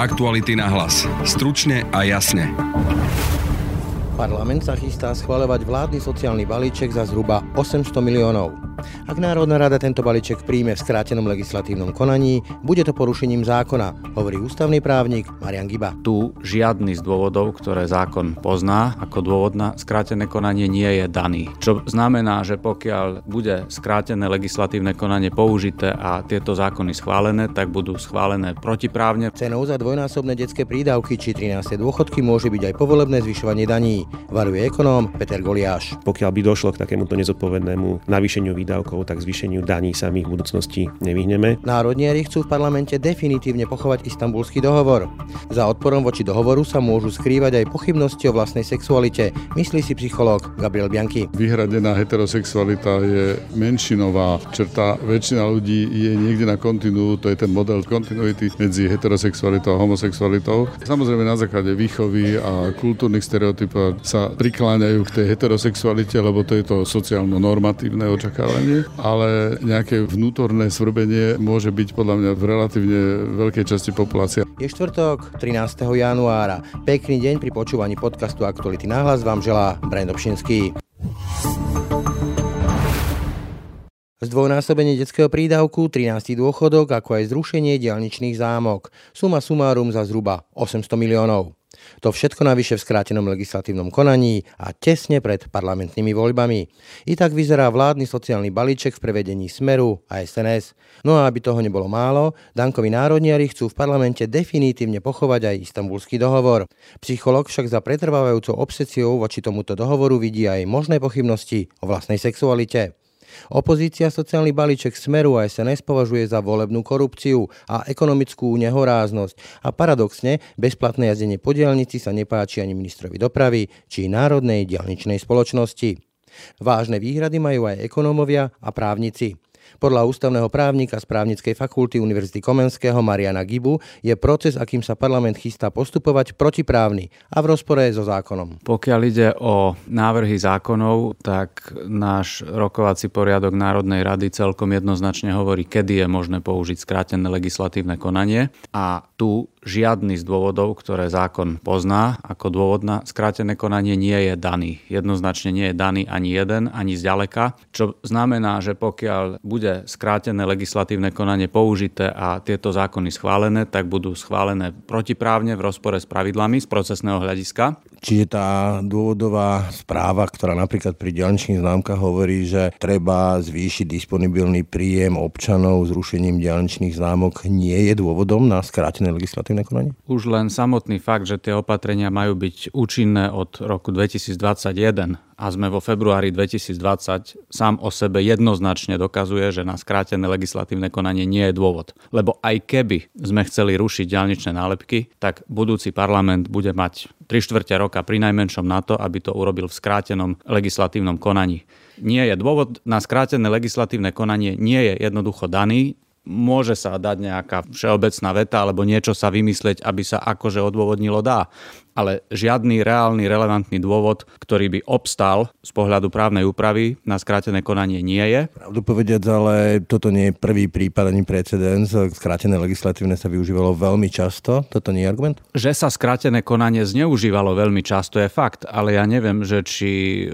Aktuality na hlas. Stručne a jasne. Parlament sa chystá schváľovať vládny sociálny balíček za zhruba 800 miliónov. Ak Národná rada tento balíček príjme v skrátenom legislatívnom konaní, bude to porušením zákona, hovorí ústavný právnik Marian Giba. Tu žiadny z dôvodov, ktoré zákon pozná ako dôvod na skrátené konanie nie je daný. Čo znamená, že pokiaľ bude skrátené legislatívne konanie použité a tieto zákony schválené, tak budú schválené protiprávne. Cenou za dvojnásobné detské prídavky či 13. dôchodky môže byť aj povolebné zvyšovanie daní, varuje ekonóm Peter Goliáš. Pokiaľ by došlo k takémuto nezodpovednému navýšeniu výdavkov, tak zvýšeniu daní sa my v budúcnosti nevyhneme. Národniari chcú v parlamente definitívne pochovať istambulský dohovor. Za odporom voči dohovoru sa môžu skrývať aj pochybnosti o vlastnej sexualite, myslí si psychológ Gabriel Bianchi. Vyhradená heterosexualita je menšinová črta. Väčšina ľudí je niekde na kontinuu, to je ten model kontinuity medzi heterosexualitou a homosexualitou. Samozrejme na základe výchovy a kultúrnych stereotypov sa prikláňajú k tej heterosexualite, lebo to je to sociálno-normatívne očakávanie vzdelanie, ale nejaké vnútorné svrbenie môže byť podľa mňa v relatívne veľkej časti populácie. Je štvrtok, 13. januára. Pekný deň pri počúvaní podcastu Aktuality náhlas vám želá Brand Obšinský. Zdvojnásobenie detského prídavku, 13. dôchodok, ako aj zrušenie dialničných zámok. Suma sumárum za zhruba 800 miliónov. To všetko navyše v skrátenom legislatívnom konaní a tesne pred parlamentnými voľbami. I tak vyzerá vládny sociálny balíček v prevedení Smeru a SNS. No a aby toho nebolo málo, Dankovi národniari chcú v parlamente definitívne pochovať aj istambulský dohovor. Psycholog však za pretrvávajúcou obsesiou voči tomuto dohovoru vidí aj možné pochybnosti o vlastnej sexualite. Opozícia sociálny balíček Smeru a SNS považuje za volebnú korupciu a ekonomickú nehoráznosť a paradoxne bezplatné jazdenie po diálnici sa nepáči ani ministrovi dopravy či Národnej dialničnej spoločnosti. Vážne výhrady majú aj ekonómovia a právnici. Podľa ústavného právnika z právnickej fakulty Univerzity Komenského Mariana Gibu je proces, akým sa parlament chystá postupovať, protiprávny a v rozpore so zákonom. Pokiaľ ide o návrhy zákonov, tak náš rokovací poriadok Národnej rady celkom jednoznačne hovorí, kedy je možné použiť skrátené legislatívne konanie a tu žiadny z dôvodov, ktoré zákon pozná ako dôvod na skrátené konanie nie je daný. Jednoznačne nie je daný ani jeden, ani zďaleka, čo znamená, že pokiaľ bude skrátené legislatívne konanie použité a tieto zákony schválené, tak budú schválené protiprávne v rozpore s pravidlami z procesného hľadiska. Čiže tá dôvodová správa, ktorá napríklad pri diaľničných známkach hovorí, že treba zvýšiť disponibilný príjem občanov zrušením diaľničných známok, nie je dôvodom na skrátené legislatívne konanie? Už len samotný fakt, že tie opatrenia majú byť účinné od roku 2021 a sme vo februári 2020, sám o sebe jednoznačne dokazuje, že na skrátené legislatívne konanie nie je dôvod. Lebo aj keby sme chceli rušiť ďalničné nálepky, tak budúci parlament bude mať 3 štvrte roka pri najmenšom na to, aby to urobil v skrátenom legislatívnom konaní. Nie je dôvod na skrátené legislatívne konanie nie je jednoducho daný, môže sa dať nejaká všeobecná veta alebo niečo sa vymyslieť, aby sa akože odôvodnilo dá ale žiadny reálny, relevantný dôvod, ktorý by obstal z pohľadu právnej úpravy na skrátené konanie nie je. Pravdu povediac, ale toto nie je prvý prípad ani precedens. Skrátené legislatívne sa využívalo veľmi často. Toto nie je argument? Že sa skrátené konanie zneužívalo veľmi často je fakt, ale ja neviem, že či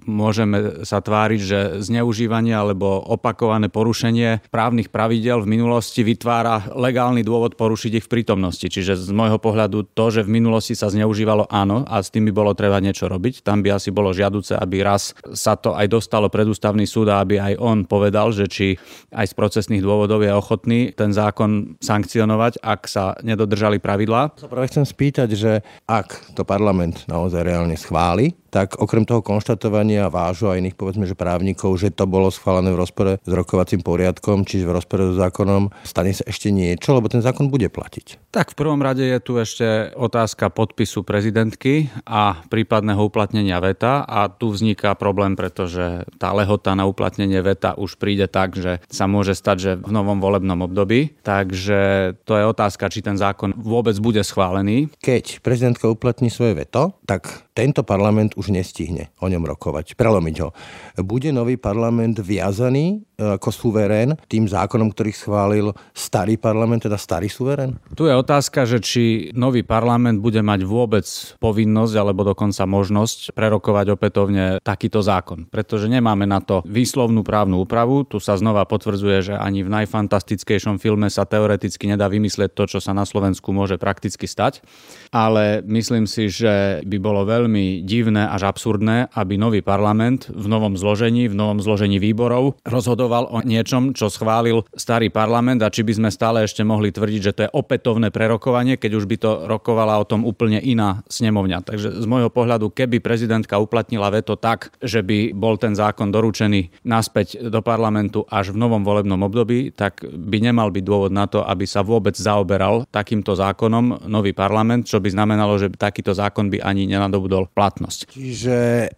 môžeme sa tváriť, že zneužívanie alebo opakované porušenie právnych pravidel v minulosti vytvára legálny dôvod porušiť ich v prítomnosti. Čiže z môjho pohľadu to, že v minulosti sa zneužívalo áno, a s tým by bolo treba niečo robiť. Tam by asi bolo žiaduce, aby raz sa to aj dostalo pred ústavný súd a aby aj on povedal, že či aj z procesných dôvodov je ochotný ten zákon sankcionovať, ak sa nedodržali pravidlá. Sa práve chcem spýtať, že ak to parlament naozaj reálne schváli, tak okrem toho konštatovania vážu a iných povedzme, že právnikov, že to bolo schválené v rozpore s rokovacím poriadkom, čiže v rozpore so zákonom, stane sa ešte niečo, lebo ten zákon bude platiť. Tak v prvom rade je tu ešte otázka podpisu prezidentky a prípadného uplatnenia veta a tu vzniká problém, pretože tá lehota na uplatnenie veta už príde tak, že sa môže stať, že v novom volebnom období. Takže to je otázka, či ten zákon vôbec bude schválený. Keď prezidentka uplatní svoje veto, tak tento parlament už nestihne o ňom rokovať, prelomiť ho. Bude nový parlament viazaný ako suverén tým zákonom, ktorý schválil starý parlament, teda starý suverén? Tu je otázka, že či nový parlament bude mať vôbec povinnosť alebo dokonca možnosť prerokovať opätovne takýto zákon, pretože nemáme na to výslovnú právnu úpravu. Tu sa znova potvrdzuje, že ani v najfantastickejšom filme sa teoreticky nedá vymyslieť to, čo sa na Slovensku môže prakticky stať, ale myslím si, že by bolo veľmi divné až absurdné, aby nový parlament v novom zložení, v novom zložení výborov rozhodoval o niečom, čo schválil starý parlament a či by sme stále ešte mohli tvrdiť, že to je opätovné prerokovanie, keď už by to rokovala o tom úplne iná snemovňa. Takže z môjho pohľadu, keby prezidentka uplatnila veto tak, že by bol ten zákon doručený naspäť do parlamentu až v novom volebnom období, tak by nemal byť dôvod na to, aby sa vôbec zaoberal takýmto zákonom nový parlament, čo by znamenalo, že takýto zákon by ani nenadobudol platnosť. Čiže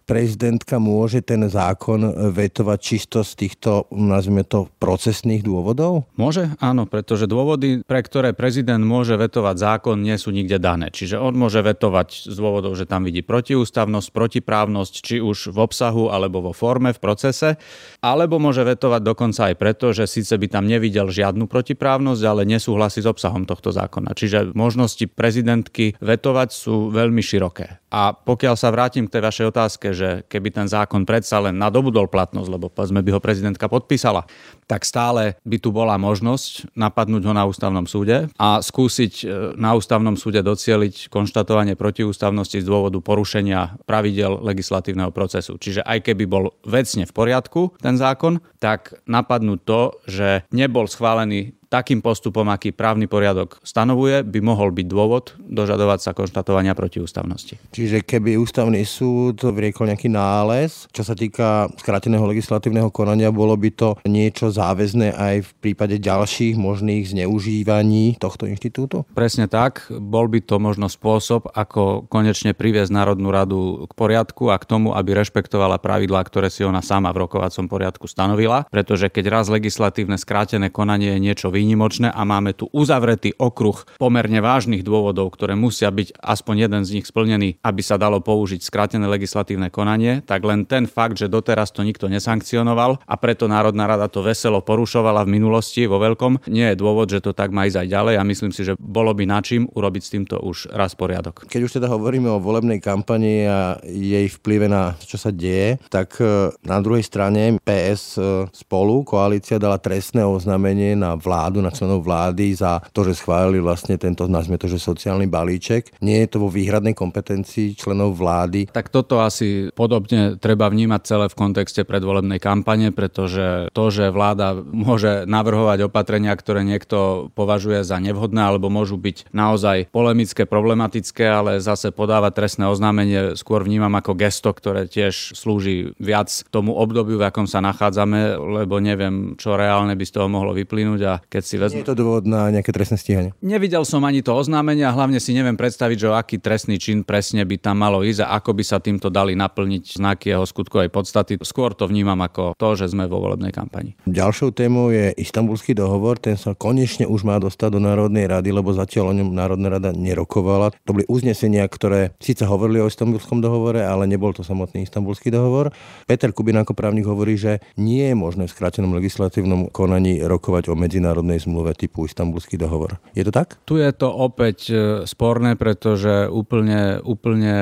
prezidentka môže ten zákon vetovať čisto z týchto, nazvime to, procesných dôvodov? Môže, áno, pretože dôvody, pre ktoré prezident môže vetovať zákon, nie sú nikde dané. Čiže on môže vetovať z dôvodov, že tam vidí protiústavnosť, protiprávnosť, či už v obsahu alebo vo forme, v procese, alebo môže vetovať dokonca aj preto, že síce by tam nevidel žiadnu protiprávnosť, ale nesúhlasí s obsahom tohto zákona. Čiže možnosti prezidentky vetovať sú veľmi široké. A pokiaľ sa vrátim k tej vašej otázke, že keby ten zákon predsa len nadobudol platnosť, lebo povedzme by ho prezidentka podpísala, tak stále by tu bola možnosť napadnúť ho na ústavnom súde a skúsiť e, na ústavnom súde docieliť konštatovanie protiústavnosti z dôvodu porušenia pravidel legislatívneho procesu. Čiže aj keby bol vecne v poriadku ten zákon, tak napadnúť to, že nebol schválený takým postupom, aký právny poriadok stanovuje, by mohol byť dôvod dožadovať sa konštatovania protiústavnosti. Čiže keby ústavný súd vriekol nejaký nález, čo sa týka skráteného legislatívneho konania, bolo by to niečo záväzné aj v prípade ďalších možných zneužívaní tohto inštitútu? Presne tak. Bol by to možno spôsob, ako konečne priviesť Národnú radu k poriadku a k tomu, aby rešpektovala pravidlá, ktoré si ona sama v rokovacom poriadku stanovila. Pretože keď raz legislatívne skrátené konanie je niečo výnimočné a máme tu uzavretý okruh pomerne vážnych dôvodov, ktoré musia byť aspoň jeden z nich splnený, aby sa dalo použiť skrátené legislatívne konanie, tak len ten fakt, že doteraz to nikto nesankcionoval a preto Národná rada to veselo porušovala v minulosti vo veľkom, nie je dôvod, že to tak má ísť aj ďalej a myslím si, že bolo by na čím urobiť s týmto už raz poriadok. Keď už teda hovoríme o volebnej kampani a jej vplyve na čo sa deje, tak e, na druhej strane PS e, spolu, koalícia dala trestné oznámenie na vládu vládu, na členov vlády za to, že schválili vlastne tento, nazvime to, že sociálny balíček. Nie je to vo výhradnej kompetencii členov vlády. Tak toto asi podobne treba vnímať celé v kontexte predvolebnej kampane, pretože to, že vláda môže navrhovať opatrenia, ktoré niekto považuje za nevhodné alebo môžu byť naozaj polemické, problematické, ale zase podávať trestné oznámenie skôr vnímam ako gesto, ktoré tiež slúži viac tomu obdobiu, v akom sa nachádzame, lebo neviem, čo reálne by z toho mohlo vyplynúť a keď si vezme... Nie je to dôvod na nejaké trestné stíhanie? Nevidel som ani to oznámenie a hlavne si neviem predstaviť, že o aký trestný čin presne by tam malo ísť a ako by sa týmto dali naplniť znaky jeho skutkovej podstaty. Skôr to vnímam ako to, že sme vo volebnej kampani. Ďalšou témou je istambulský dohovor. Ten sa konečne už má dostať do Národnej rady, lebo zatiaľ o ňom Národná rada nerokovala. To boli uznesenia, ktoré síce hovorili o istambulskom dohovore, ale nebol to samotný istambulský dohovor. Peter Kubin ako právnik hovorí, že nie je možné v skrátenom legislatívnom konaní rokovať o medzinárodnej medzinárodnej zmluve typu Istanbulský dohovor. Je to tak? Tu je to opäť e, sporné, pretože úplne, úplne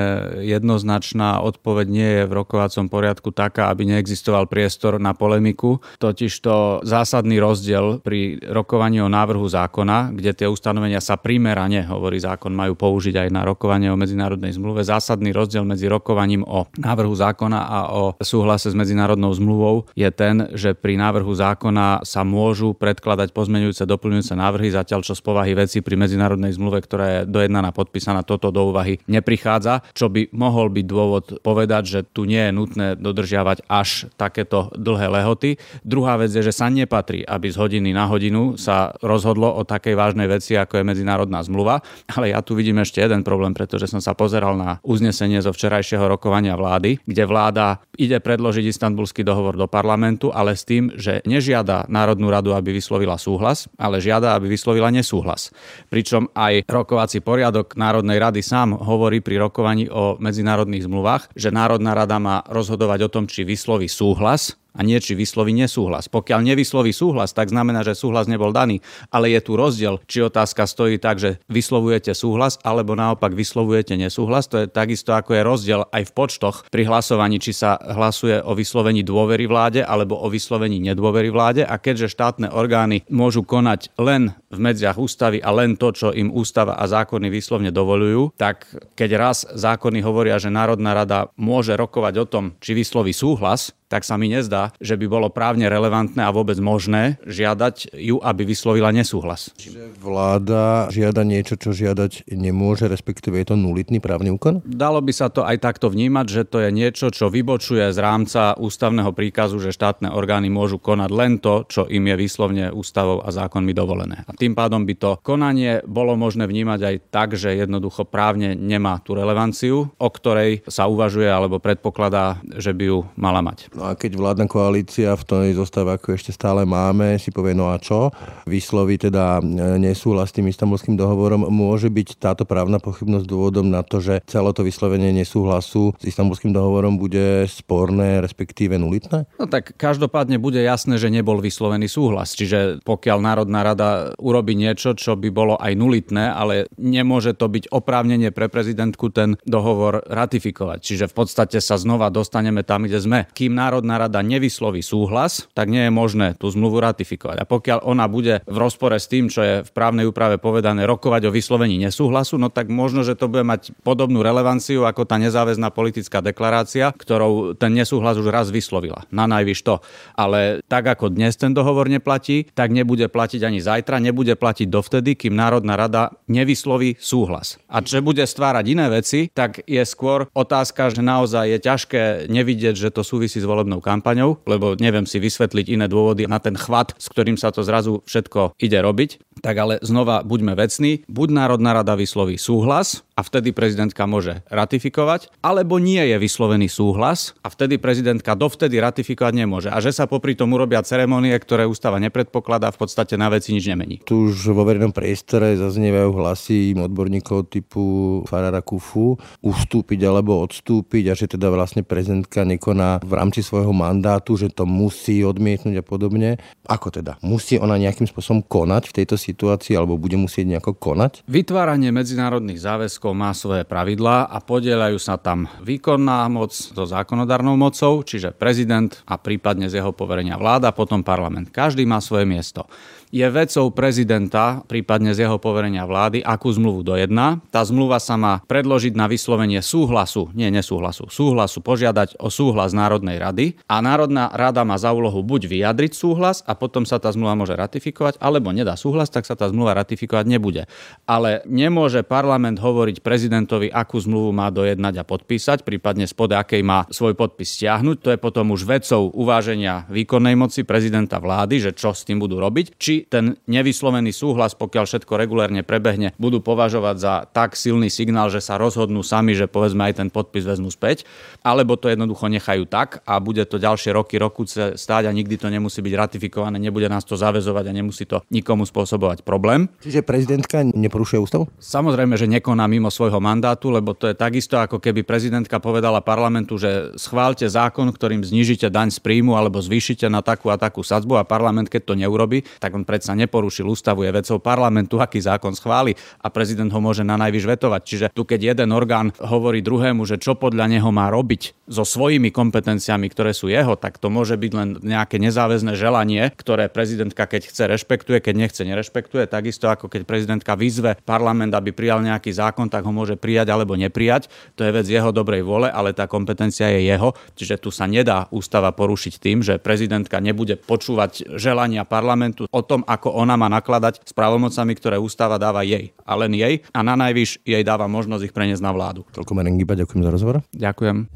jednoznačná odpoveď nie je v rokovacom poriadku taká, aby neexistoval priestor na polemiku. Totižto zásadný rozdiel pri rokovaní o návrhu zákona, kde tie ustanovenia sa primerane, hovorí zákon, majú použiť aj na rokovanie o medzinárodnej zmluve. Zásadný rozdiel medzi rokovaním o návrhu zákona a o súhlase s medzinárodnou zmluvou je ten, že pri návrhu zákona sa môžu predkladať pozmeňujúce pozmeňujúce, doplňujúce návrhy, zatiaľ čo z povahy veci pri medzinárodnej zmluve, ktorá je dojednaná, podpísaná, toto do úvahy neprichádza, čo by mohol byť dôvod povedať, že tu nie je nutné dodržiavať až takéto dlhé lehoty. Druhá vec je, že sa nepatrí, aby z hodiny na hodinu sa rozhodlo o takej vážnej veci, ako je medzinárodná zmluva. Ale ja tu vidím ešte jeden problém, pretože som sa pozeral na uznesenie zo včerajšieho rokovania vlády, kde vláda ide predložiť istambulský dohovor do parlamentu, ale s tým, že nežiada Národnú radu, aby vyslovila súhlas súhlas, ale žiada, aby vyslovila nesúhlas. Pričom aj rokovací poriadok Národnej rady sám hovorí pri rokovaní o medzinárodných zmluvách, že Národná rada má rozhodovať o tom, či vysloví súhlas a nie či vysloví nesúhlas. Pokiaľ nevysloví súhlas, tak znamená, že súhlas nebol daný, ale je tu rozdiel, či otázka stojí tak, že vyslovujete súhlas alebo naopak vyslovujete nesúhlas. To je takisto ako je rozdiel aj v počtoch pri hlasovaní, či sa hlasuje o vyslovení dôvery vláde alebo o vyslovení nedôvery vláde a keďže štátne orgány môžu konať len v medziach ústavy a len to, čo im ústava a zákony výslovne dovolujú, tak keď raz zákony hovoria, že Národná rada môže rokovať o tom, či vysloví súhlas, tak sa mi nezdá, že by bolo právne relevantné a vôbec možné žiadať ju, aby vyslovila nesúhlas. Čiže vláda žiada niečo, čo žiadať nemôže, respektíve je to nulitný právny úkon? Dalo by sa to aj takto vnímať, že to je niečo, čo vybočuje z rámca ústavného príkazu, že štátne orgány môžu konať len to, čo im je výslovne ústavou a zákonmi dovolené. A tým pádom by to konanie bolo možné vnímať aj tak, že jednoducho právne nemá tú relevanciu, o ktorej sa uvažuje alebo predpokladá, že by ju mala mať. No a keď vládna koalícia v tej zostave, ako ešte stále máme, si povie no a čo, vysloví teda e, nesúhlas s tým istambulským dohovorom, môže byť táto právna pochybnosť dôvodom na to, že celé to vyslovenie nesúhlasu s istambulským dohovorom bude sporné, respektíve nulitné? No tak každopádne bude jasné, že nebol vyslovený súhlas. Čiže pokiaľ Národná rada urobí niečo, čo by bolo aj nulitné, ale nemôže to byť oprávnenie pre prezidentku ten dohovor ratifikovať. Čiže v podstate sa znova dostaneme tam, kde sme. Kým Národná rada nevysloví súhlas, tak nie je možné tú zmluvu ratifikovať. A pokiaľ ona bude v rozpore s tým, čo je v právnej úprave povedané, rokovať o vyslovení nesúhlasu, no tak možno, že to bude mať podobnú relevanciu ako tá nezáväzná politická deklarácia, ktorou ten nesúhlas už raz vyslovila. Na najvyš to. Ale tak ako dnes ten dohovor neplatí, tak nebude platiť ani zajtra, nebude platiť dovtedy, kým Národná rada nevysloví súhlas. A čo bude stvárať iné veci, tak je skôr otázka, že naozaj je ťažké nevidieť, že to súvisí s volebnou kampaňou, lebo neviem si vysvetliť iné dôvody na ten chvat, s ktorým sa to zrazu všetko ide robiť. Tak ale znova buďme vecní, buď Národná rada vysloví súhlas a vtedy prezidentka môže ratifikovať, alebo nie je vyslovený súhlas a vtedy prezidentka dovtedy ratifikovať nemôže. A že sa popri tom urobia ceremonie, ktoré ústava nepredpokladá, v podstate na veci nič nemení. Tu už vo verejnom priestore zaznievajú hlasy odborníkov typu Farara Kufu ustúpiť alebo odstúpiť a že teda vlastne prezidentka nekoná v rámci svojho mandátu, že to musí odmietnúť a podobne. Ako teda? Musí ona nejakým spôsobom konať v tejto situácii alebo bude musieť nejako konať? Vytváranie medzinárodných záväzkov má svoje pravidlá a podielajú sa tam výkonná moc so zákonodárnou mocou, čiže prezident a prípadne z jeho poverenia vláda, potom parlament. Každý má svoje miesto je vecou prezidenta, prípadne z jeho poverenia vlády, akú zmluvu dojedná. Tá zmluva sa má predložiť na vyslovenie súhlasu, nie nesúhlasu, súhlasu, požiadať o súhlas Národnej rady a Národná rada má za úlohu buď vyjadriť súhlas a potom sa tá zmluva môže ratifikovať, alebo nedá súhlas, tak sa tá zmluva ratifikovať nebude. Ale nemôže parlament hovoriť prezidentovi, akú zmluvu má dojednať a podpísať, prípadne spod akej má svoj podpis stiahnuť. To je potom už vecou uváženia výkonnej moci prezidenta vlády, že čo s tým budú robiť. Či ten nevyslovený súhlas, pokiaľ všetko regulérne prebehne, budú považovať za tak silný signál, že sa rozhodnú sami, že povedzme aj ten podpis vezmu späť, alebo to jednoducho nechajú tak a bude to ďalšie roky, roku stáť a nikdy to nemusí byť ratifikované, nebude nás to zavezovať a nemusí to nikomu spôsobovať problém. Čiže prezidentka neporušuje ústavu? Samozrejme, že nekoná mimo svojho mandátu, lebo to je takisto ako keby prezidentka povedala parlamentu, že schválte zákon, ktorým znižíte daň z príjmu alebo zvýšite na takú a takú sadzbu a parlament, keď to neurobi, tak on predsa neporušil ústavu, je vecou parlamentu, aký zákon schváli a prezident ho môže na najvyš vetovať. Čiže tu keď jeden orgán hovorí druhému, že čo podľa neho má robiť so svojimi kompetenciami, ktoré sú jeho, tak to môže byť len nejaké nezáväzné želanie, ktoré prezidentka keď chce rešpektuje, keď nechce nerešpektuje. Takisto ako keď prezidentka vyzve parlament, aby prijal nejaký zákon, tak ho môže prijať alebo neprijať. To je vec jeho dobrej vole, ale tá kompetencia je jeho. Čiže tu sa nedá ústava porušiť tým, že prezidentka nebude počúvať želania parlamentu o tom, tom, ako ona má nakladať s právomocami, ktoré ústava dáva jej a len jej a na najvyš jej dáva možnosť ich preniesť na vládu. Toľko Merengiba, ďakujem za rozhovor. Ďakujem.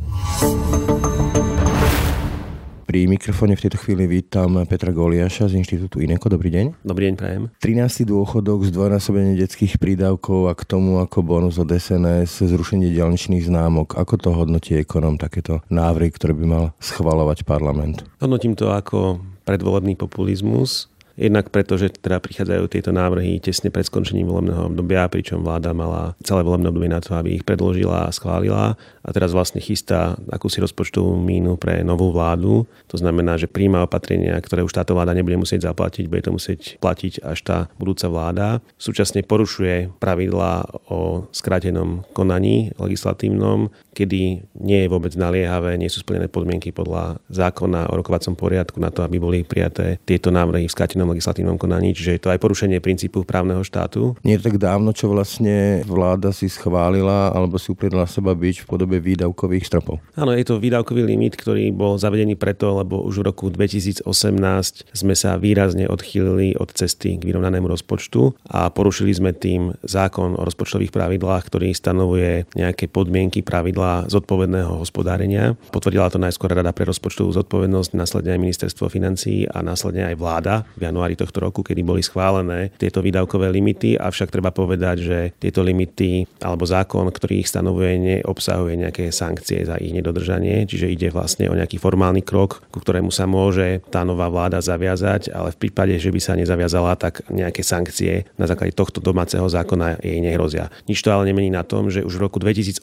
Pri mikrofóne v tejto chvíli vítam Petra Goliaša z Inštitútu Ineko. Dobrý deň. Dobrý deň, prajem. 13. dôchodok, zdvojnásobenie detských prídavkov a k tomu ako bonus od SNS, zrušenie dialničných známok. Ako to hodnotí ekonom takéto návrhy, ktoré by mal schvalovať parlament? Hodnotím to ako predvolebný populizmus Jednak preto, že teda prichádzajú tieto návrhy tesne pred skončením volebného obdobia, pričom vláda mala celé volebné obdobie na to, aby ich predložila a schválila a teraz vlastne chystá akúsi rozpočtovú mínu pre novú vládu. To znamená, že príjma opatrenia, ktoré už táto vláda nebude musieť zaplatiť, bude to musieť platiť až tá budúca vláda. Súčasne porušuje pravidlá o skrátenom konaní legislatívnom, kedy nie je vôbec naliehavé, nie sú splnené podmienky podľa zákona o rokovacom poriadku na to, aby boli prijaté tieto návrhy v skrátenom legislatívnom konaní, čiže je to aj porušenie princípu právneho štátu. Nie tak dávno, čo vlastne vláda si schválila alebo si upriedla seba byť v podobe výdavkových stropov. Áno, je to výdavkový limit, ktorý bol zavedený preto, lebo už v roku 2018 sme sa výrazne odchýlili od cesty k vyrovnanému rozpočtu a porušili sme tým zákon o rozpočtových pravidlách, ktorý stanovuje nejaké podmienky pravidlá zodpovedného hospodárenia. Potvrdila to najskôr Rada pre rozpočtovú zodpovednosť, následne aj ministerstvo financií a následne aj vláda v januári tohto roku, kedy boli schválené tieto výdavkové limity, avšak treba povedať, že tieto limity alebo zákon, ktorý ich stanovuje, neobsahuje nejaké sankcie za ich nedodržanie, čiže ide vlastne o nejaký formálny krok, ku ktorému sa môže tá nová vláda zaviazať, ale v prípade, že by sa nezaviazala, tak nejaké sankcie na základe tohto domáceho zákona jej nehrozia. Nič to ale nemení na tom, že už v roku 2018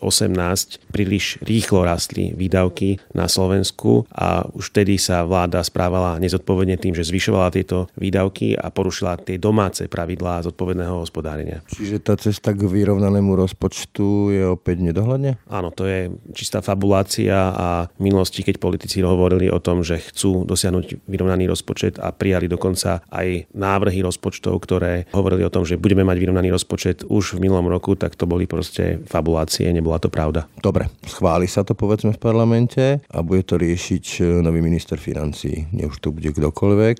príliš rýchlo rastli výdavky na Slovensku a už vtedy sa vláda správala nezodpovedne tým, že zvyšovala tieto výdavky a porušila tie domáce pravidlá zodpovedného hospodárenia. Čiže tá cesta k vyrovnanému rozpočtu je opäť nedohľadne? Áno, to je čistá fabulácia a v minulosti, keď politici hovorili o tom, že chcú dosiahnuť vyrovnaný rozpočet a prijali dokonca aj návrhy rozpočtov, ktoré hovorili o tom, že budeme mať vyrovnaný rozpočet už v minulom roku, tak to boli proste fabulácie, nebola to pravda. Dobre, schváli sa to povedzme v parlamente a bude to riešiť nový minister financí. Nie už to bude kdokoľvek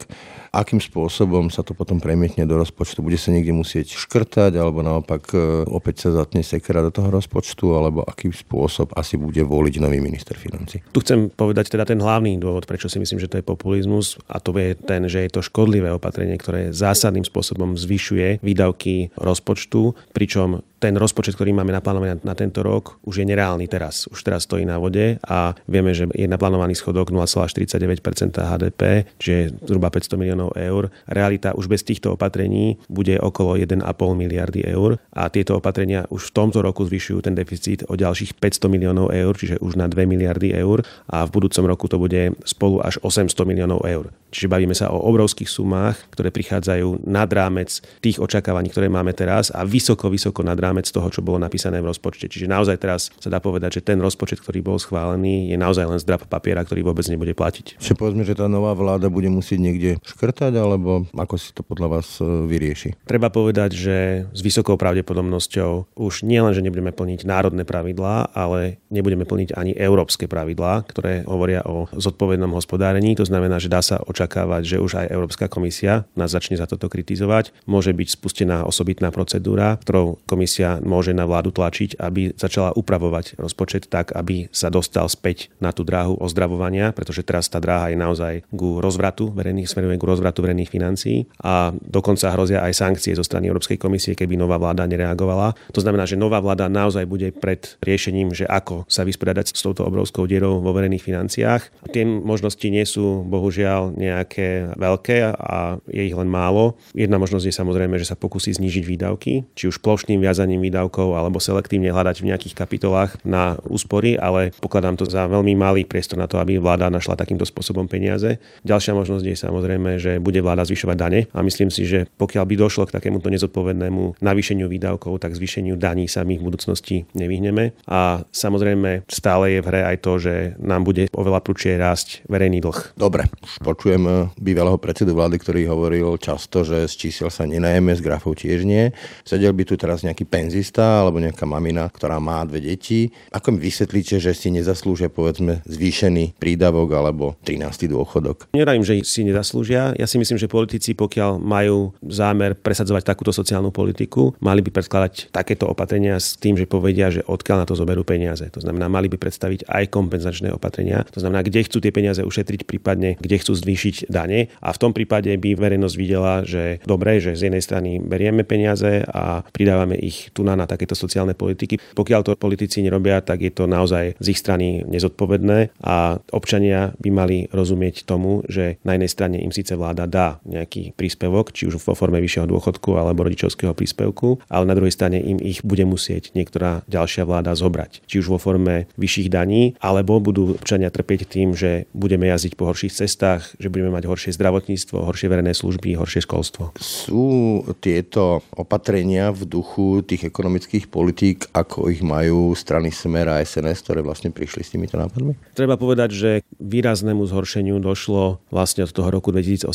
akým spôsobom sa to potom premietne do rozpočtu. Bude sa niekde musieť škrtať, alebo naopak e, opäť sa zatne sekera do toho rozpočtu, alebo aký spôsob asi bude voliť nový minister financí. Tu chcem povedať teda ten hlavný dôvod, prečo si myslím, že to je populizmus a to je ten, že je to škodlivé opatrenie, ktoré zásadným spôsobom zvyšuje výdavky rozpočtu, pričom ten rozpočet, ktorý máme naplánovaný na, tento rok, už je nereálny teraz. Už teraz stojí na vode a vieme, že je naplánovaný schodok 0,49% HDP, čiže zhruba 500 miliónov eur. Realita už bez týchto opatrení bude okolo 1,5 miliardy eur a tieto opatrenia už v tomto roku zvyšujú ten deficit o ďalších 500 miliónov eur, čiže už na 2 miliardy eur a v budúcom roku to bude spolu až 800 miliónov eur. Čiže bavíme sa o obrovských sumách, ktoré prichádzajú nad rámec tých očakávaní, ktoré máme teraz a vysoko, vysoko nad rámec toho, čo bolo napísané v rozpočte. Čiže naozaj teraz sa dá povedať, že ten rozpočet, ktorý bol schválený, je naozaj len zdrab papiera, ktorý vôbec nebude platiť. Čiže povedzme, že tá nová vláda bude musieť niekde škrtať, alebo ako si to podľa vás e, vyrieši? Treba povedať, že s vysokou pravdepodobnosťou už nielen, že nebudeme plniť národné pravidlá, ale nebudeme plniť ani európske pravidlá, ktoré hovoria o zodpovednom hospodárení. To znamená, že dá sa očakávať, že už aj Európska komisia nás začne za toto kritizovať. Môže byť spustená osobitná procedúra, ktorou komisia komisia môže na vládu tlačiť, aby začala upravovať rozpočet tak, aby sa dostal späť na tú dráhu ozdravovania, pretože teraz tá dráha je naozaj ku rozvratu verejných, smeruje ku rozvratu verejných financií a dokonca hrozia aj sankcie zo strany Európskej komisie, keby nová vláda nereagovala. To znamená, že nová vláda naozaj bude pred riešením, že ako sa vysporiadať s touto obrovskou dierou vo verejných financiách. Tie možnosti nie sú bohužiaľ nejaké veľké a je ich len málo. Jedna možnosť je samozrejme, že sa pokusí znížiť výdavky, či už plošným viazaním znižovaním výdavkov alebo selektívne hľadať v nejakých kapitolách na úspory, ale pokladám to za veľmi malý priestor na to, aby vláda našla takýmto spôsobom peniaze. Ďalšia možnosť je samozrejme, že bude vláda zvyšovať dane a myslím si, že pokiaľ by došlo k takémuto nezodpovednému navýšeniu výdavkov, tak zvýšeniu daní sa my v budúcnosti nevyhneme. A samozrejme stále je v hre aj to, že nám bude oveľa prúčie rásť verejný dlh. Dobre, počujem eh, bývalého predsedu vlády, ktorý hovoril často, že z čísel sa nenajeme, z grafov tiež nie. Sedel by tu teraz nejaký penzista alebo nejaká mamina, ktorá má dve deti. Ako mi vysvetlíte, že si nezaslúžia povedzme zvýšený prídavok alebo 13. dôchodok? Nerajím, že si nezaslúžia. Ja si myslím, že politici, pokiaľ majú zámer presadzovať takúto sociálnu politiku, mali by predkladať takéto opatrenia s tým, že povedia, že odkiaľ na to zoberú peniaze. To znamená, mali by predstaviť aj kompenzačné opatrenia. To znamená, kde chcú tie peniaze ušetriť, prípadne kde chcú zvýšiť dane. A v tom prípade by verejnosť videla, že dobre, že z jednej strany berieme peniaze a pridávame ich tu na, na takéto sociálne politiky. Pokiaľ to politici nerobia, tak je to naozaj z ich strany nezodpovedné a občania by mali rozumieť tomu, že na jednej strane im síce vláda dá nejaký príspevok, či už vo forme vyššieho dôchodku alebo rodičovského príspevku, ale na druhej strane im ich bude musieť niektorá ďalšia vláda zobrať. Či už vo forme vyšších daní, alebo budú občania trpieť tým, že budeme jazdiť po horších cestách, že budeme mať horšie zdravotníctvo, horšie verejné služby, horšie školstvo. Sú tieto opatrenia v duchu tých ekonomických politík, ako ich majú strany Smer a SNS, ktoré vlastne prišli s týmito nápadmi? Treba povedať, že výraznému zhoršeniu došlo vlastne od toho roku 2018,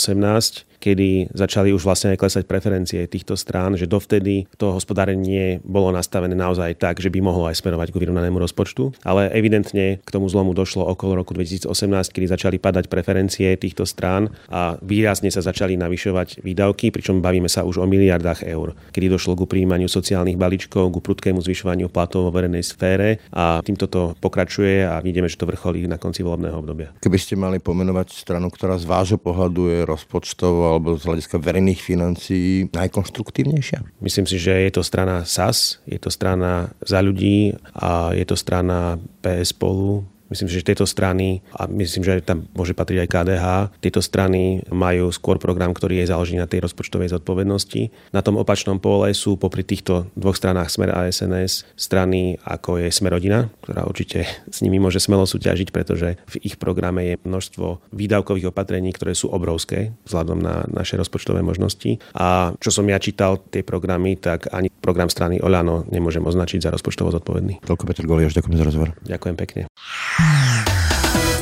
kedy začali už vlastne aj klesať preferencie týchto strán, že dovtedy to hospodárenie bolo nastavené naozaj tak, že by mohlo aj smerovať k vyrovnanému rozpočtu, ale evidentne k tomu zlomu došlo okolo roku 2018, kedy začali padať preferencie týchto strán a výrazne sa začali navyšovať výdavky, pričom bavíme sa už o miliardách eur, kedy došlo ku príjmaniu sociálnych balíčkov, ku prudkému zvyšovaniu platov vo verejnej sfére a týmto to pokračuje a vidíme, že to vrcholí na konci volebného obdobia. Keby ste mali pomenovať stranu, ktorá z vášho pohľadu je rozpočtovo alebo z hľadiska verejných financií najkonštruktívnejšia? Myslím si, že je to strana SAS, je to strana za ľudí a je to strana PS spolu, Myslím že tieto strany, a myslím, že tam môže patriť aj KDH, tieto strany majú skôr program, ktorý je založený na tej rozpočtovej zodpovednosti. Na tom opačnom pole sú popri týchto dvoch stranách Smer a SNS strany, ako je Smerodina, ktorá určite s nimi môže smelo súťažiť, pretože v ich programe je množstvo výdavkových opatrení, ktoré sú obrovské vzhľadom na naše rozpočtové možnosti. A čo som ja čítal tie programy, tak ani program strany Olano nemôžem označiť za rozpočtovo zodpovedný. Toľko Peter Goliáš, ďakujem za rozhovor. Ďakujem pekne.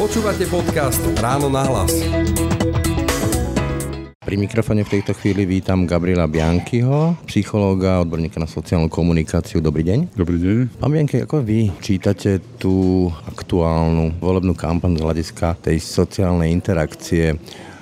Počúvate podcast Ráno na hlas. Pri mikrofone v tejto chvíli vítam Gabriela Biankyho, psychológa, odborníka na sociálnu komunikáciu. Dobrý deň. Dobrý deň. Pán Bianky, ako vy čítate tú aktuálnu volebnú kampaň z hľadiska tej sociálnej interakcie?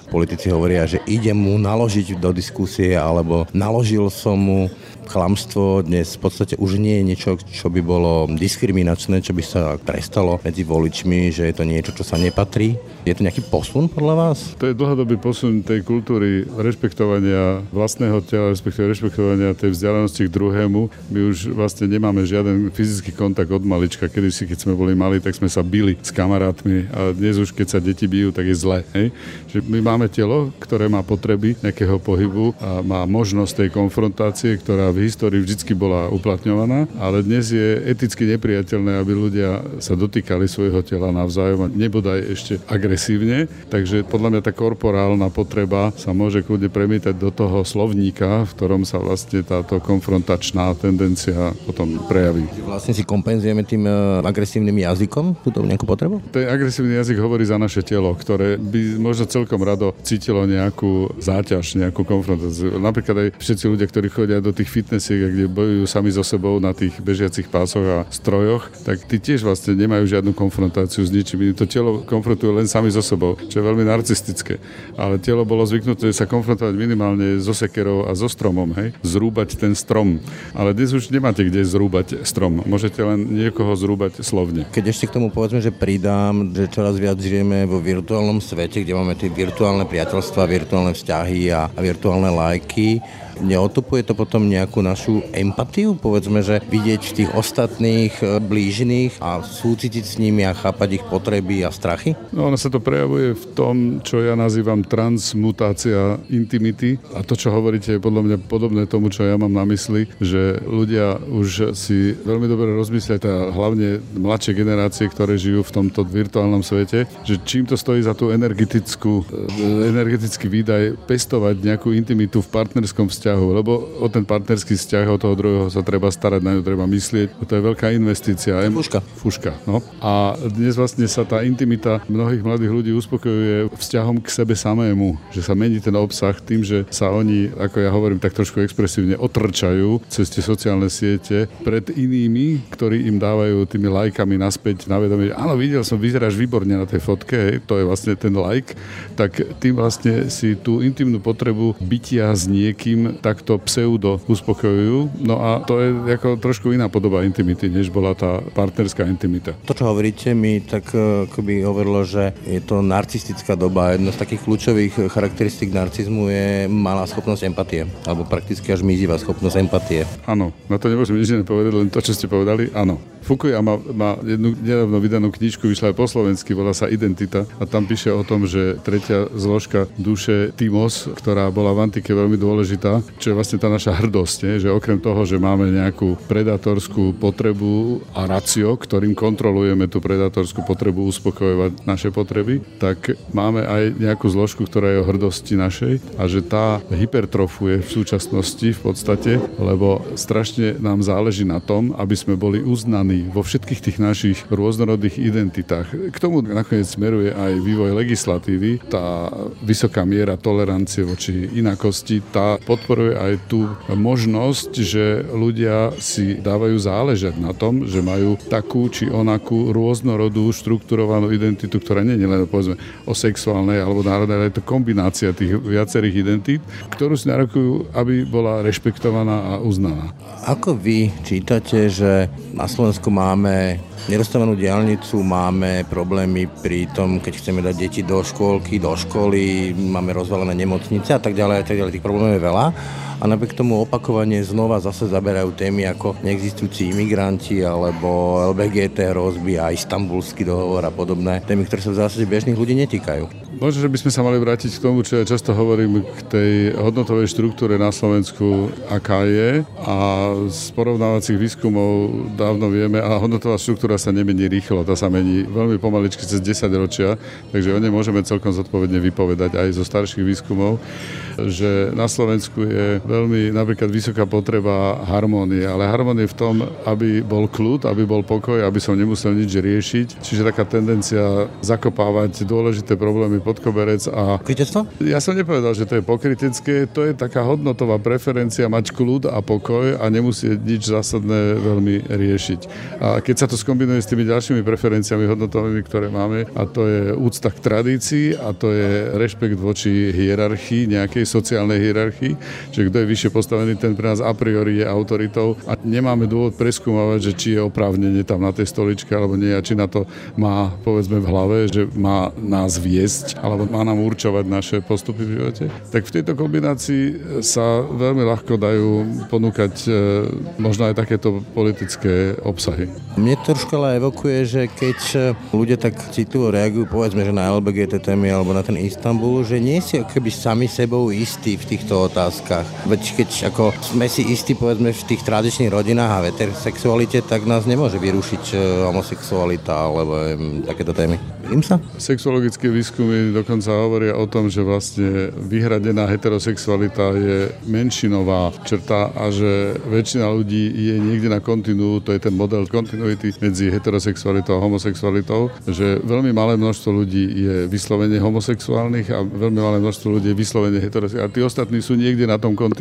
Politici hovoria, že ide mu naložiť do diskusie, alebo naložil som mu Klamstvo dnes v podstate už nie je niečo, čo by bolo diskriminačné, čo by sa prestalo medzi voličmi, že je to niečo, čo sa nepatrí. Je to nejaký posun podľa vás? To je dlhodobý posun tej kultúry rešpektovania vlastného tela, respektíve rešpektovania tej vzdialenosti k druhému. My už vlastne nemáme žiaden fyzický kontakt od malička. Kedy si, keď sme boli mali, tak sme sa bili s kamarátmi a dnes už, keď sa deti bijú, tak je zle. Hej? Že my máme telo, ktoré má potreby nejakého pohybu a má možnosť tej konfrontácie, ktorá v histórii vždy bola uplatňovaná, ale dnes je eticky nepriateľné, aby ľudia sa dotýkali svojho tela navzájom a nebodaj ešte agresívne. Takže podľa mňa tá korporálna potreba sa môže kľudne premietať do toho slovníka, v ktorom sa vlastne táto konfrontačná tendencia potom prejaví. Vlastne si kompenzujeme tým e, agresívnym jazykom túto nejakú potrebu? Ten agresívny jazyk hovorí za naše telo, ktoré by možno celkom rado cítilo nejakú záťaž, nejakú konfrontáciu. Napríklad aj všetci ľudia, ktorí chodia do tých fit fitnessiek, kde bojujú sami so sebou na tých bežiacich pásoch a strojoch, tak tí tiež vlastne nemajú žiadnu konfrontáciu s ničím. To telo konfrontuje len sami so sebou, čo je veľmi narcistické. Ale telo bolo zvyknuté sa konfrontovať minimálne so sekerou a so stromom, hej? zrúbať ten strom. Ale dnes už nemáte kde zrúbať strom. Môžete len niekoho zrúbať slovne. Keď ešte k tomu povedzme, že pridám, že čoraz viac žijeme vo virtuálnom svete, kde máme tie virtuálne priateľstva, virtuálne vzťahy a, virtuálne lajky, Neotupuje to potom nejakú našu empatiu, povedzme, že vidieť tých ostatných e, blížnych a súcitiť s nimi a chápať ich potreby a strachy? No, ono sa to prejavuje v tom, čo ja nazývam transmutácia intimity a to, čo hovoríte, je podľa mňa podobné tomu, čo ja mám na mysli, že ľudia už si veľmi dobre rozmyslia, a hlavne mladšie generácie, ktoré žijú v tomto virtuálnom svete, že čím to stojí za tú energetickú, e, energetický výdaj pestovať nejakú intimitu v partnerskom vzťahu vzťahu, lebo o ten partnerský vzťah od toho druhého sa treba starať, na ňu treba myslieť. To je veľká investícia. Fuška. Fuška, no. A dnes vlastne sa tá intimita mnohých mladých ľudí uspokojuje vzťahom k sebe samému, že sa mení ten obsah tým, že sa oni, ako ja hovorím tak trošku expresívne, otrčajú cez tie sociálne siete pred inými, ktorí im dávajú tými lajkami naspäť na vedomie, áno, videl som, vyzeráš výborne na tej fotke, hej, to je vlastne ten like, tak tým vlastne si tú intimnú potrebu bytia s niekým takto pseudo uspokojujú. No a to je ako trošku iná podoba intimity, než bola tá partnerská intimita. To, čo hovoríte, mi tak e, akoby hovorilo, že je to narcistická doba. Jedno z takých kľúčových charakteristík narcizmu je malá schopnosť empatie, alebo prakticky až mizivá schopnosť empatie. Áno, na to nemôžem nič povedať, len to, čo ste povedali, áno. Fukuyama má jednu nedávno vydanú knižku, vyšla aj po slovensky, volá sa Identita a tam píše o tom, že tretia zložka duše Timos, ktorá bola v antike veľmi dôležitá, čo je vlastne tá naša hrdosť, nie? že okrem toho, že máme nejakú predatorskú potrebu a racio, ktorým kontrolujeme tú predatorskú potrebu uspokojovať naše potreby, tak máme aj nejakú zložku, ktorá je o hrdosti našej a že tá hypertrofuje v súčasnosti v podstate, lebo strašne nám záleží na tom, aby sme boli uznaní vo všetkých tých našich rôznorodých identitách. K tomu nakoniec smeruje aj vývoj legislatívy. Tá vysoká miera tolerancie voči inakosti, tá podporuje aj tú možnosť, že ľudia si dávajú záležať na tom, že majú takú či onakú rôznorodú štrukturovanú identitu, ktorá nie je len povedzme o sexuálnej alebo národnej, ale je to kombinácia tých viacerých identít, ktorú si narokujú, aby bola rešpektovaná a uznaná. Ako vy čítate, že na Slovensku máme nedostavenú diálnicu, máme problémy pri tom, keď chceme dať deti do škôlky, do školy, máme rozvalené nemocnice a tak ďalej, a tak ďalej. Tých problémov je veľa a napriek tomu opakovane znova zase zaberajú témy ako neexistujúci imigranti alebo LBGT hrozby a istambulský dohovor a podobné témy, ktoré sa v zásade bežných ľudí netýkajú. Možno, že by sme sa mali vrátiť k tomu, čo ja často hovorím, k tej hodnotovej štruktúre na Slovensku, aká je. A z porovnávacích výskumov dávno vieme, a hodnotová štruktúra sa nemení rýchlo, tá sa mení veľmi pomaličky cez 10 ročia, takže o nej môžeme celkom zodpovedne vypovedať aj zo starších výskumov, že na Slovensku je veľmi napríklad vysoká potreba harmónie, ale harmónie v tom, aby bol kľud, aby bol pokoj, aby som nemusel nič riešiť. Čiže taká tendencia zakopávať dôležité problémy pod koberec. A Pokrytectvo? Ja som nepovedal, že to je pokrytecké, to je taká hodnotová preferencia mať kľud a pokoj a nemusieť nič zásadné veľmi riešiť. A keď sa to skombinuje s tými ďalšími preferenciami hodnotovými, ktoré máme, a to je úcta k tradícii a to je rešpekt voči hierarchii, nejakej sociálnej hierarchii, že kto je vyššie postavený, ten pre nás a priori je autoritou a nemáme dôvod preskúmavať, že či je oprávnenie tam na tej stoličke alebo nie a či na to má povedzme v hlave, že má nás viesť alebo má nám určovať naše postupy v živote, tak v tejto kombinácii sa veľmi ľahko dajú ponúkať e, možno aj takéto politické obsahy. Mne trošku ale evokuje, že keď e, ľudia tak citujú, reagujú, povedzme, že na LBGT témy alebo na ten Istanbul, že nie si keby sami sebou istí v týchto otázkach. Veď keď ako sme si istí, povedzme, v tých tradičných rodinách a heterosexualite, tak nás nemôže vyrušiť e, homosexualita alebo takéto témy. Im sa? Sexuologické výskumy dokonca hovoria o tom, že vlastne vyhradená heterosexualita je menšinová črta a že väčšina ľudí je niekde na kontinuu, to je ten model kontinuity medzi heterosexualitou a homosexualitou, že veľmi malé množstvo ľudí je vyslovene homosexuálnych a veľmi malé množstvo ľudí je vyslovene heterosexuálnych. A tí ostatní sú niekde na tom kontinuu.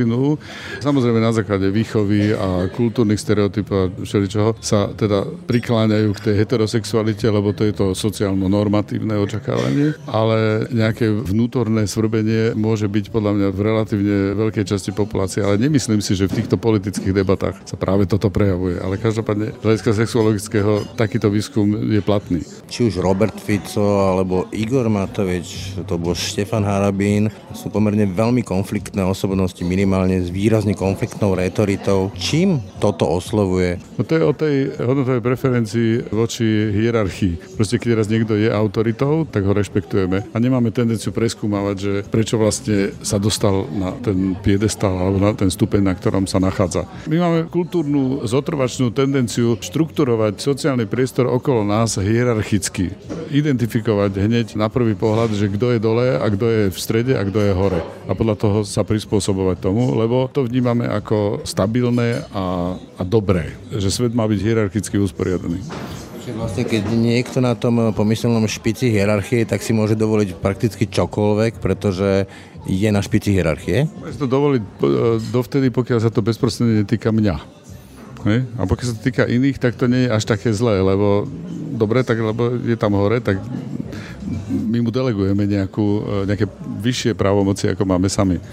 Samozrejme na základe výchovy a kultúrnych stereotypov a všeličoho sa teda prikláňajú k tej heterosexualite, lebo to je to sociálno-normatívne očakávanie, ale nejaké vnútorné svrbenie môže byť podľa mňa v relatívne veľkej časti populácie, ale nemyslím si, že v týchto politických debatách sa práve toto prejavuje. Ale každopádne z hľadiska sexuologického takýto výskum je platný. Či už Robert Fico alebo Igor Matovič, to bol Štefan Harabín, sú pomerne veľmi konfliktné osobnosti, minimálne s výrazne konfliktnou retoritou. Čím toto oslovuje? No to je o tej hodnotovej preferencii voči hierarchii. Proste keď raz niekto je autoritou, tak ho rešpektujeme a nemáme tendenciu preskúmavať, že prečo vlastne sa dostal na ten piedestal alebo na ten stupeň, na ktorom sa nachádza. My máme kultúrnu zotrvačnú tendenciu štrukturovať sociálny priestor okolo nás hierarchicky. Identifikovať hneď na prvý pohľad, že kto je dole a kto je v strede a kto je hore. A podľa toho sa prispôsobovať tomu, lebo to vnímame ako stabilné a, a dobré, že svet má byť hierarchicky usporiadaný. Vlastne, keď niekto na tom pomyselnom špici hierarchie, tak si môže dovoliť prakticky čokoľvek, pretože je na špici hierarchie? Môže to dovoliť e, dovtedy, pokiaľ sa to bezprostredne netýka mňa. A pokiaľ sa to týka iných, tak to nie je až také zlé, lebo dobre, tak lebo je tam hore, tak my mu delegujeme nejakú, e, nejaké vyššie právomoci, ako máme sami.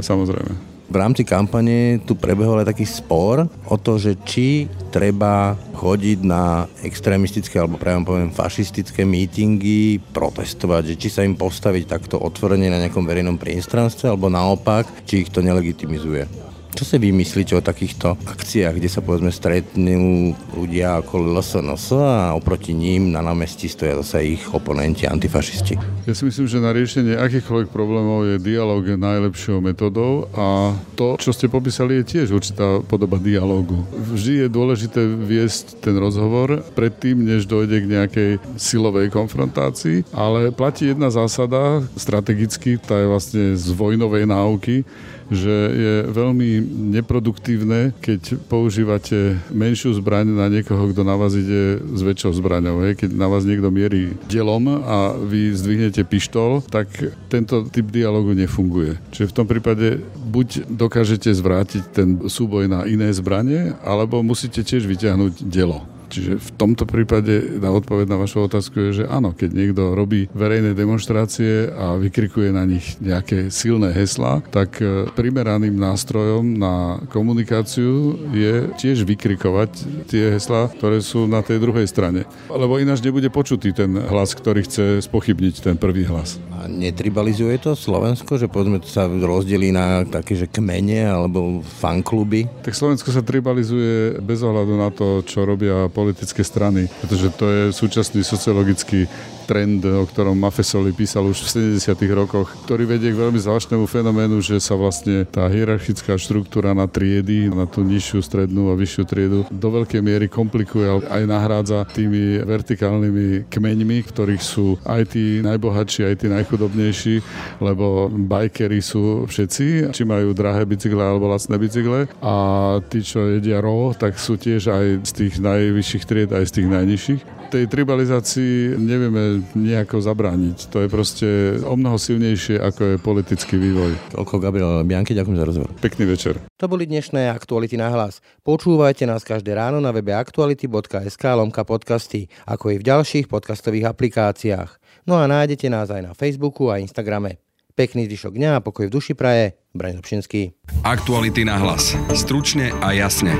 Samozrejme. V rámci kampane tu prebehol aj taký spor o to, že či treba chodiť na extrémistické alebo práve poviem fašistické mítingy, protestovať, že či sa im postaviť takto otvorene na nejakom verejnom priestranstve alebo naopak, či ich to nelegitimizuje. Čo si vy myslíte o takýchto akciách, kde sa povedzme stretnú ľudia ako LSNS a oproti ním na námestí stoja zase ich oponenti, antifašisti? Ja si myslím, že na riešenie akýchkoľvek problémov je dialog najlepšou metodou a to, čo ste popísali, je tiež určitá podoba dialógu. Vždy je dôležité viesť ten rozhovor predtým, než dojde k nejakej silovej konfrontácii, ale platí jedna zásada strategicky, tá je vlastne z vojnovej náuky, že je veľmi neproduktívne, keď používate menšiu zbraň na niekoho, kto na vás ide s väčšou zbraňou. Hej. Keď na vás niekto mierí delom a vy zdvihnete pištol, tak tento typ dialogu nefunguje. Čiže v tom prípade buď dokážete zvrátiť ten súboj na iné zbranie, alebo musíte tiež vyťahnuť delo. Čiže v tomto prípade na odpoveď na vašu otázku je, že áno, keď niekto robí verejné demonstrácie a vykrikuje na nich nejaké silné heslá, tak e, primeraným nástrojom na komunikáciu je tiež vykrikovať tie heslá, ktoré sú na tej druhej strane. Lebo ináč nebude počutý ten hlas, ktorý chce spochybniť ten prvý hlas. A netribalizuje to Slovensko, že povedzme sa rozdelí na také, že kmene alebo fankluby? Tak Slovensko sa tribalizuje bez ohľadu na to, čo robia politické strany, pretože to je súčasný sociologický trend, o ktorom Mafesoli písal už v 70. rokoch, ktorý vedie k veľmi zvláštnemu fenoménu, že sa vlastne tá hierarchická štruktúra na triedy, na tú nižšiu, strednú a vyššiu triedu do veľkej miery komplikuje aj nahrádza tými vertikálnymi kmeňmi, ktorých sú aj tí najbohatší, aj tí najchudobnejší, lebo bajkery sú všetci, či majú drahé bicykle alebo lacné bicykle a tí, čo jedia ro, tak sú tiež aj z tých najvyšších tried, aj z tých najnižších tej tribalizácii nevieme nejako zabrániť. To je proste o mnoho silnejšie, ako je politický vývoj. Toľko Gabriel Bianky, ďakujem za rozhovor. Pekný večer. To boli dnešné aktuality na hlas. Počúvajte nás každé ráno na webe aktuality.sk lomka podcasty, ako i v ďalších podcastových aplikáciách. No a nájdete nás aj na Facebooku a Instagrame. Pekný zvyšok dňa a pokoj v duši praje. Braň Dobšinský. Aktuality na hlas. Stručne a jasne.